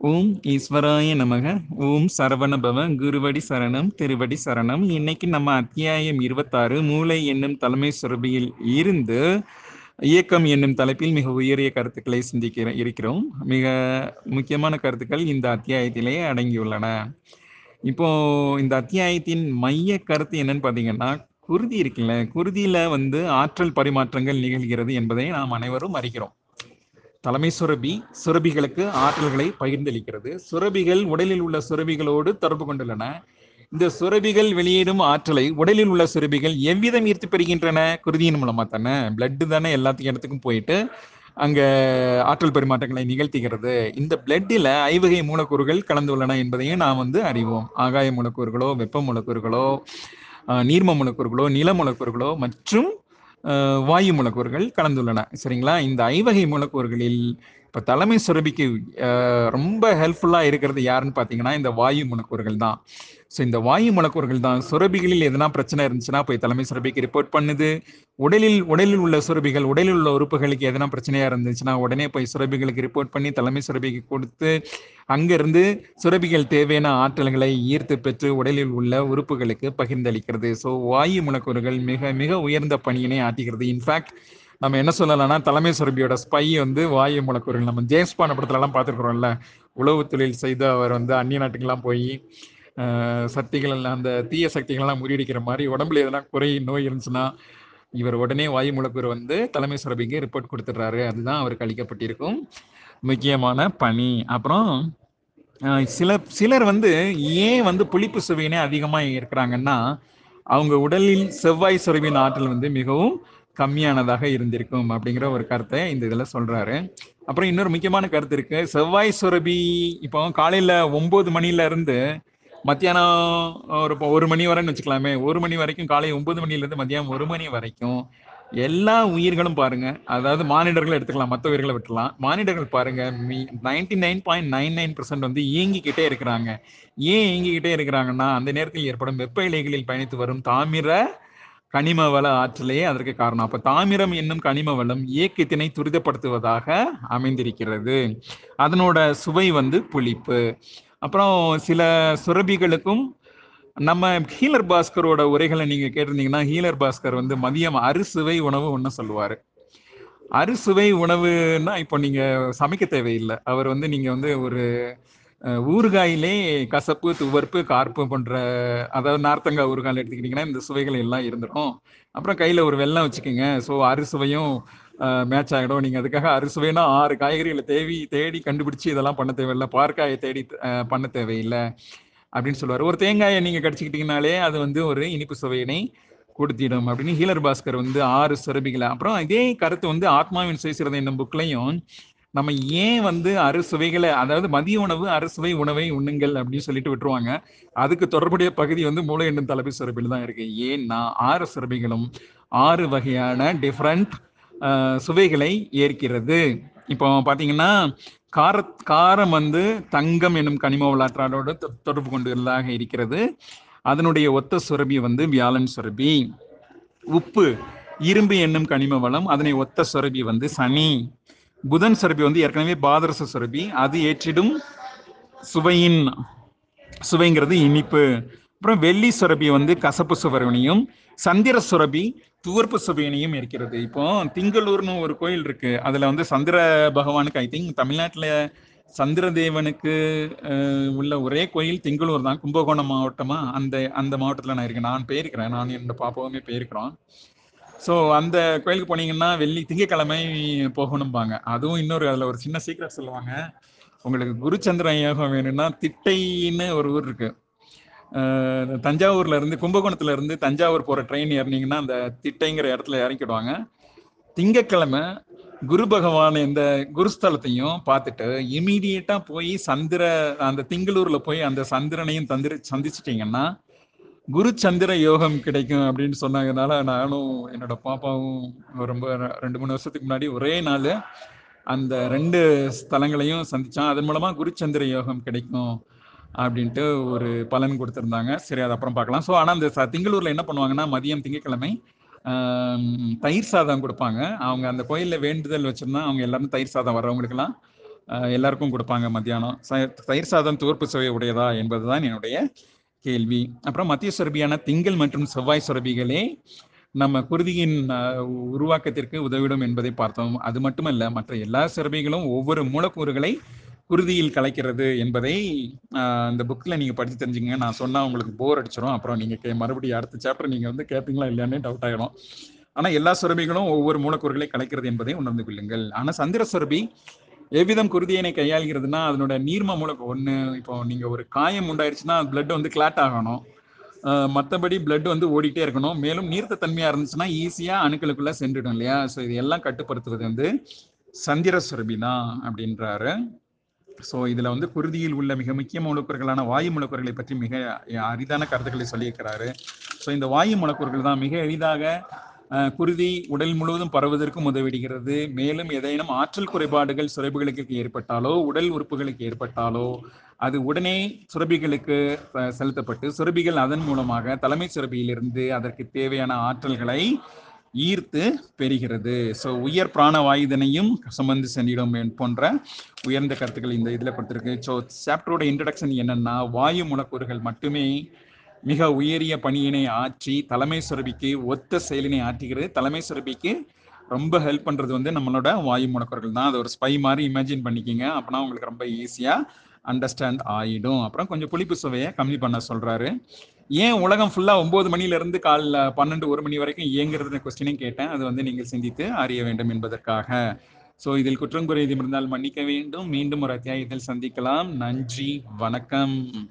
ஓம் ஈஸ்வராய நமக. ஓம் சரவணபவ. குருவடி சரணம் திருவடி சரணம். இன்னைக்கு நம்ம அத்தியாயம் இருபத்தாறு மூளை என்னும் தலைமை சுரபியில் இருந்து இயக்கம் என்னும் தலைப்பில் மிக உயரிய கருத்துக்களை சிந்திக்கிற இருக்கிறோம். மிக முக்கியமான கருத்துக்கள் இந்த அத்தியாயத்திலேயே அடங்கியுள்ளன. இப்போ இந்த அத்தியாயத்தின் மைய கருத்து என்னன்னு பார்த்தீங்கன்னா குருதி இருக்குல்ல. குருதியில வந்து ஆற்றல் பரிமாற்றங்கள் நிகழ்கிறது என்பதை நாம் அனைவரும் அறிகிறோம். தலைமை சுரபி சுரபிகளுக்கு ஆற்றல்களை பகிர்ந்தளிக்கிறது. சுரபிகள் உடலில் உள்ள சுரபிகளோடு தொடர்பு கொண்டுள்ளன. இந்த சுரபிகள் வெளியிடும் ஆற்றலை உடலில் உள்ள சுரபிகள் எவ்விதம் ஈர்த்து பெறுகின்றன? குருதியின் மூலமா தானே? பிளட்டு தானே எல்லாத்துக்கும் இடத்துக்கும் போயிட்டு அங்க ஆற்றல் பரிமாற்றங்களை நிகழ்த்துகிறது. இந்த பிளட்டில் ஐவகை மூலக்கூறுகள் கலந்துள்ளன என்பதையும் நாம் வந்து அறிவோம். ஆகாய மூலக்கூறுகளோ வெப்ப மூலக்கூறுகளோ நீர்ம மூலக்கூறுகளோ நில மூலக்கூறுகளோ மற்றும் வாயு மூலக்கூறுகள் கலந்துள்ளன. சரிங்களா? இந்த ஐவகை மூலக்கூறுகளில் இப்போ தலைமை சுரபிக்கு ரொம்ப ஹெல்ப்ஃபுல்லாக இருக்கிறது யாருன்னு பார்த்தீங்கன்னா இந்த வாயு மூலக்கூறுகள் தான். ஸோ இந்த வாயு மூலக்கூறுகள் தான் சுரபிகளில் எதனா பிரச்சனை இருந்துச்சுன்னா போய் தலைமை சுரபிக்கு ரிப்போர்ட் பண்ணுது. உடலில் உடலில் உள்ள சுரபிகள் உடலில் உள்ள உறுப்புகளுக்கு எதனா பிரச்சனையாக இருந்துச்சுன்னா உடனே போய் சுரபிகளுக்கு ரிப்போர்ட் பண்ணி தலைமை சுரபிக்கு கொடுத்து அங்கிருந்து சுரபிகள் தேவையான ஆற்றல்களை ஈர்த்து பெற்று உடலில் உள்ள உறுப்புகளுக்கு பகிர்ந்தளிக்கிறது. ஸோ வாயு மூலக்கூறுகள் மிக மிக உயர்ந்த பணியினை ஆற்றுகிறது. இன்ஃபேக்ட் நம்ம என்ன சொல்லலாம்னா தலைமை சுரபியோட ஸ்பை வந்து வாயு மூலக்கூறுகள் நம்ம ஜேம்ஸ் பான படத்துலலாம் பார்த்துருக்குறோம்ல. உளவு தொழில் செய்து அவர் வந்து அந்நிய நாட்டுக்கெல்லாம் போய் சக்திகள் எல்லாம் அந்த தீய சக்திகள்லாம் முறியடிக்கிற மாதிரி உடம்புல எதனா குறை நோய் இருந்துச்சுன்னா இவர் உடனே வாயு மூலக்கூறு வந்து தலைமை சுரபிக்கு ரிப்போர்ட் கொடுத்துட்றாரு. அதுதான் அவருக்கு அளிக்கப்பட்டிருக்கும் முக்கியமான பணி. அப்புறம் சில சிலர் வந்து ஏன் வந்து புளிப்பு சுவையினே அதிகமாக இருக்கிறாங்கன்னா அவங்க உடலில் செவ்வாய் சுரபியின் ஆற்றல் வந்து மிகவும் கம்மியானதாக இருந்திருக்கும் அப்படிங்கிற ஒரு கருத்தை இந்த இதில் சொல்றாரு. அப்புறம் இன்னொரு முக்கியமான கருத்து இருக்கு. செவ்வாய் சுரபி இப்போ காலையில ஒன்பது மணில இருந்து மத்தியானம் ஒரு இப்போ ஒரு மணி வரைன்னு வச்சுக்கலாமே. ஒரு மணி வரைக்கும் காலை ஒன்பது மணிலேருந்து மத்தியானம் மதியானம் ஒரு மணி வரைக்கும் எல்லா உயிர்களும் பாருங்க அதாவது மானிடர்கள் எடுத்துக்கலாம் மற்ற உயிர்களை விட்டுலாம். மானிடர்கள் பாருங்க ninety nine point nine nine வந்து இயங்கிக்கிட்டே இருக்கிறாங்க. ஏன் இயங்கிக்கிட்டே இருக்கிறாங்கன்னா அந்த நேரத்தில் ஏற்படும் வெப்ப இலைகளில் பயணித்து வரும் தாமிர கனிம வள ஆற்றலே அதற்கு காரணம். அப்ப தாமிரம் என்னும் கனிம வளம் இயக்கத்தினை துரிதப்படுத்துவதாக அமைந்திருக்கிறது. அதனோட சுவை வந்து புளிப்பு. அப்புறம் சில சுரபிகளுக்கும் நம்ம ஹீலர் பாஸ்கரோட உரைகளை நீங்க கேட்டிருந்தீங்கன்னா ஹீலர் பாஸ்கர் வந்து மதியம் அறுசுவை உணவு ஒன்று சொல்லுவாரு. அறுசுவை உணவுன்னா இப்போ நீங்க சமைக்க தேவையில்லை. அவர் வந்து நீங்க வந்து ஒரு ஊறுகாயிலே கசப்பு துவர்ப்பு கார்ப்பு போன்ற அதாவது நார்த்தங்காய் ஊறுகாயில் எடுத்துக்கிட்டிங்கன்னா இந்த சுவைகள் எல்லாம் இருந்துடும் அப்புறம் கையில் ஒரு வெள்ளம் வச்சுக்கோங்க. ஸோ அறுசுவையும் மேட்ச் ஆகிடும். நீங்கள் அதுக்காக அறுசுவைனா ஆறு காய்கறிகளை தேவி தேடி கண்டுபிடிச்சி இதெல்லாம் பண்ண தேவையில்லை. பார்க்காயை தேடி பண்ண தேவையில்லை அப்படின்னு சொல்லுவார். ஒரு தேங்காயை நீங்கள் கடிச்சிக்கிட்டிங்கனாலே அது வந்து ஒரு இனிப்பு சுவையினை கொடுத்திடும் அப்படின்னு ஹீலர் பாஸ்கர் வந்து ஆறு சுரபிகளை அப்புறம் இதே கருத்து வந்து ஆத்மாவின் சுயசிரதை என்னும் புக்லையும் நம்ம ஏன் வந்து அறுசுவைகளை அதாவது மதிய உணவு அறுசுவை உணவை உண்ணுங்கள் அப்படின்னு சொல்லிட்டு விட்டுருவாங்க. அதுக்கு தொடர்புடைய பகுதி வந்து மூளை என்னும் தலைப்பு சுரபில் தான் இருக்கு. ஏன்னா ஆறு சுரபிகளும் ஆறு வகையான டிஃப்ரெண்ட் சுவைகளை ஏற்கிறது. இப்போ பார்த்தீங்கன்னா கார காரம் வந்து தங்கம் என்னும் கனிம விளையாட்டாளோடு தொடர்பு கொண்டுள்ளதாக இருக்கிறது. அதனுடைய ஒத்த சுரபி வந்து வியாழன் சுரபி உப்பு இரும்பு என்னும் கனிம வளம் அதனை ஒத்த சுரபி வந்து சனி. புதன் சுரபி வந்து ஏற்கனவே பாதரச சுரபி அது ஏற்றிடும் சுவையின் சுவைங்கிறது இனிப்பு. அப்புறம் வெள்ளி சுரபி வந்து கசப்பு சுவரணியும் சந்திர சுரபி துவர்ப்பு சுவையினையும் இருக்கிறது. இப்போ திங்களூர்னு ஒரு கோயில் இருக்கு. அதுல வந்து சந்திர பகவானுக்கு ஐ திங்க் தமிழ்நாட்டுல சந்திரதேவனுக்கு தேவனுக்கு உள்ள ஒரே கோயில் திங்களூர் தான். கும்பகோணம் மாவட்டமா? அந்த அந்த மாவட்டத்துல நான் இருக்கேன். நான் போயிருக்கிறேன் நான் என்னோட பாப்பாவுமே போயிருக்கிறோம் ஸோ அந்த கோயிலுக்கு போனீங்கன்னா வெள்ளி திங்கக்கிழமை போகணும்பாங்க. அதுவும் இன்னொரு அதில் ஒரு சின்ன சீக்கிரம் சொல்லுவாங்க. உங்களுக்கு குருச்சந்திர யோகம் வேணும்னா திட்டைன்னு ஒரு ஊர் இருக்கு. தஞ்சாவூர்ல இருந்து கும்பகோணத்துல இருந்து தஞ்சாவூர் போற ட்ரெயின் ஏறினீங்கன்னா அந்த திட்டைங்கிற இடத்துல இறக்கிடுவாங்க திங்கக்கிழமை குரு பகவான் இந்த குருஸ்தலத்தையும் பார்த்துட்டு இமீடியட்டா போய் சந்திர அந்த திங்களூர்ல போய் அந்த சந்திரனையும் தந்திர சந்திச்சிட்டீங்கன்னா குரு சந்திர யோகம் கிடைக்கும் அப்படின்னு சொன்னாங்கனால நானும் என்னோட பாப்பாவும் ரொம்ப ரெண்டு மூணு வருஷத்துக்கு முன்னாடி ஒரே நாள் அந்த ரெண்டு ஸ்தலங்களையும் சந்தித்தான் அதன் மூலமாக குரு சந்திர யோகம் கிடைக்கும் அப்படின்ட்டு ஒரு பலன் கொடுத்துருந்தாங்க. சரி அது அப்புறம் பார்க்கலாம். ஸோ ஆனால் அந்த திங்களூரில் என்ன பண்ணுவாங்கன்னா மதியம் திங்கக்கிழமை தயிர் சாதம் கொடுப்பாங்க. அவங்க அந்த கோயிலில் வேண்டுதல் வச்சுருந்தா அவங்க எல்லாரும் தயிர் சாதம் வர்றவங்களுக்கெல்லாம் எல்லாருக்கும் கொடுப்பாங்க மத்தியானம். ச- தயிர் சாதம் துவர்ப்பு சுவை உடையதா என்பதுதான் என்னுடைய கேள்வி. அப்புறம் மத்திய சுரபியான திங்கள் மற்றும் செவ்வாய் சுரபிகளே நம்ம குருதியின் உருவாக்கத்திற்கு உதவிடும் என்பதை பார்த்தோம். அது மட்டுமல்ல மற்ற எல்லா சுரபிகளும் ஒவ்வொரு மூலக்கூறுகளை குருதியில் கலைக்கிறது என்பதை இந்த புக்கில் நீங்கள் படித்து தெரிஞ்சுங்க நான் சொன்னால் உங்களுக்கு போர் அடிச்சிடும் அப்புறம் நீங்கள் கே மறுபடியும் அடுத்த சாப்டர் நீங்கள் வந்து கேட்பீங்களா இல்லையானே டவுட் ஆகிடும் ஆனால் எல்லா சுரபிகளும் ஒவ்வொரு மூலக்கூறுகளை கலைக்கிறது என்பதை உணர்ந்து கொள்ளுங்கள். ஆனால் சந்திர சுரபி எவ்விதம் குருதியினை கையாளுகிறதுனா அதனோட நீர்ம மூலம் ஒன்று இப்போ நீங்கள் ஒரு காயம் உண்டாயிருச்சுன்னா பிளட் வந்து கிளாட் ஆகணும். மற்றபடி பிளட் வந்து ஓடிட்டே இருக்கணும். மேலும் நீர்த்த தன்மையாக இருந்துச்சுன்னா ஈஸியாக அணுக்களுக்குள்ளே சென்றுடும் இல்லையா? ஸோ இது எல்லாம் கட்டுப்படுத்துவது வந்து சந்திர சுரபி தான் அப்படின்றாரு. ஸோ இதில் வந்து குருதியில் உள்ள மிக முக்கிய மூலக்கூறுகளான வாயு மூலக்கூறுகளை பற்றி மிக அரிதான கருத்துக்களை சொல்லியிருக்கிறாரு. ஸோ இந்த வாயு மூலக்கூறுகள் தான் மிக எளிதாக குருதி உடல் முழுவதும் பரவுவதற்கும் உதவிடுகிறது. மேலும் ஏதேனும் ஆற்றல் குறைபாடுகள் சுரபிகளுக்கு ஏற்பட்டாலோ உடல் உறுப்புகளுக்கு ஏற்பட்டாலோ அது உடனே சுரபிகளுக்கு செலுத்தப்பட்டு சுரபிகள் அதன் மூலமாக தலைமை சுரபியிலிருந்து அதற்கு தேவையான ஆற்றல்களை ஈர்த்து பெறுகிறது. ஸோ உயர் பிராணவாயுதனையும் சுமந்து சென்றிடும் போன்ற உயர்ந்த கருத்துக்கள் இந்த இதில் கொடுத்துருக்கு. ஸோ சாப்டரோட இன்ட்ரடக்ஷன் என்னன்னா வாயு மூலக்கூறுகள் மட்டுமே மிக உயரிய பணியினை ஆற்றி தலைமை சுரபிக்கு ஒத்த செயலினை ஆற்றுகிறது. தலைமை சுரபிக்கு ரொம்ப ஹெல்ப் பண்றது வந்து நம்மளோட வாயு முடக்கர்கள் தான். அது ஒரு ஸ்பை மாதிரி இமேஜின் பண்ணிக்கிங்க. அப்படின்னா உங்களுக்கு ரொம்ப ஈஸியா அண்டர்ஸ்டாண்ட் ஆயிடும். அப்புறம் கொஞ்சம் புளிப்பு சுவையை கம்மி பண்ண சொல்றாரு. ஏன் உலகம் ஃபுல்லா ஒன்பது மணில இருந்து காலைல பன்னெண்டு ஒரு மணி வரைக்கும் இயங்குறது கொஸ்டினையும் கேட்டேன். அது வந்து நீங்கள் சிந்தித்து அறிய வேண்டும் என்பதற்காக. ஸோ இதில் குற்றம் குறை இருந்தால் மன்னிக்க வேண்டும். மீண்டும் ஒரு அத்தியாயத்தில் சந்திக்கலாம். நன்றி. வணக்கம்.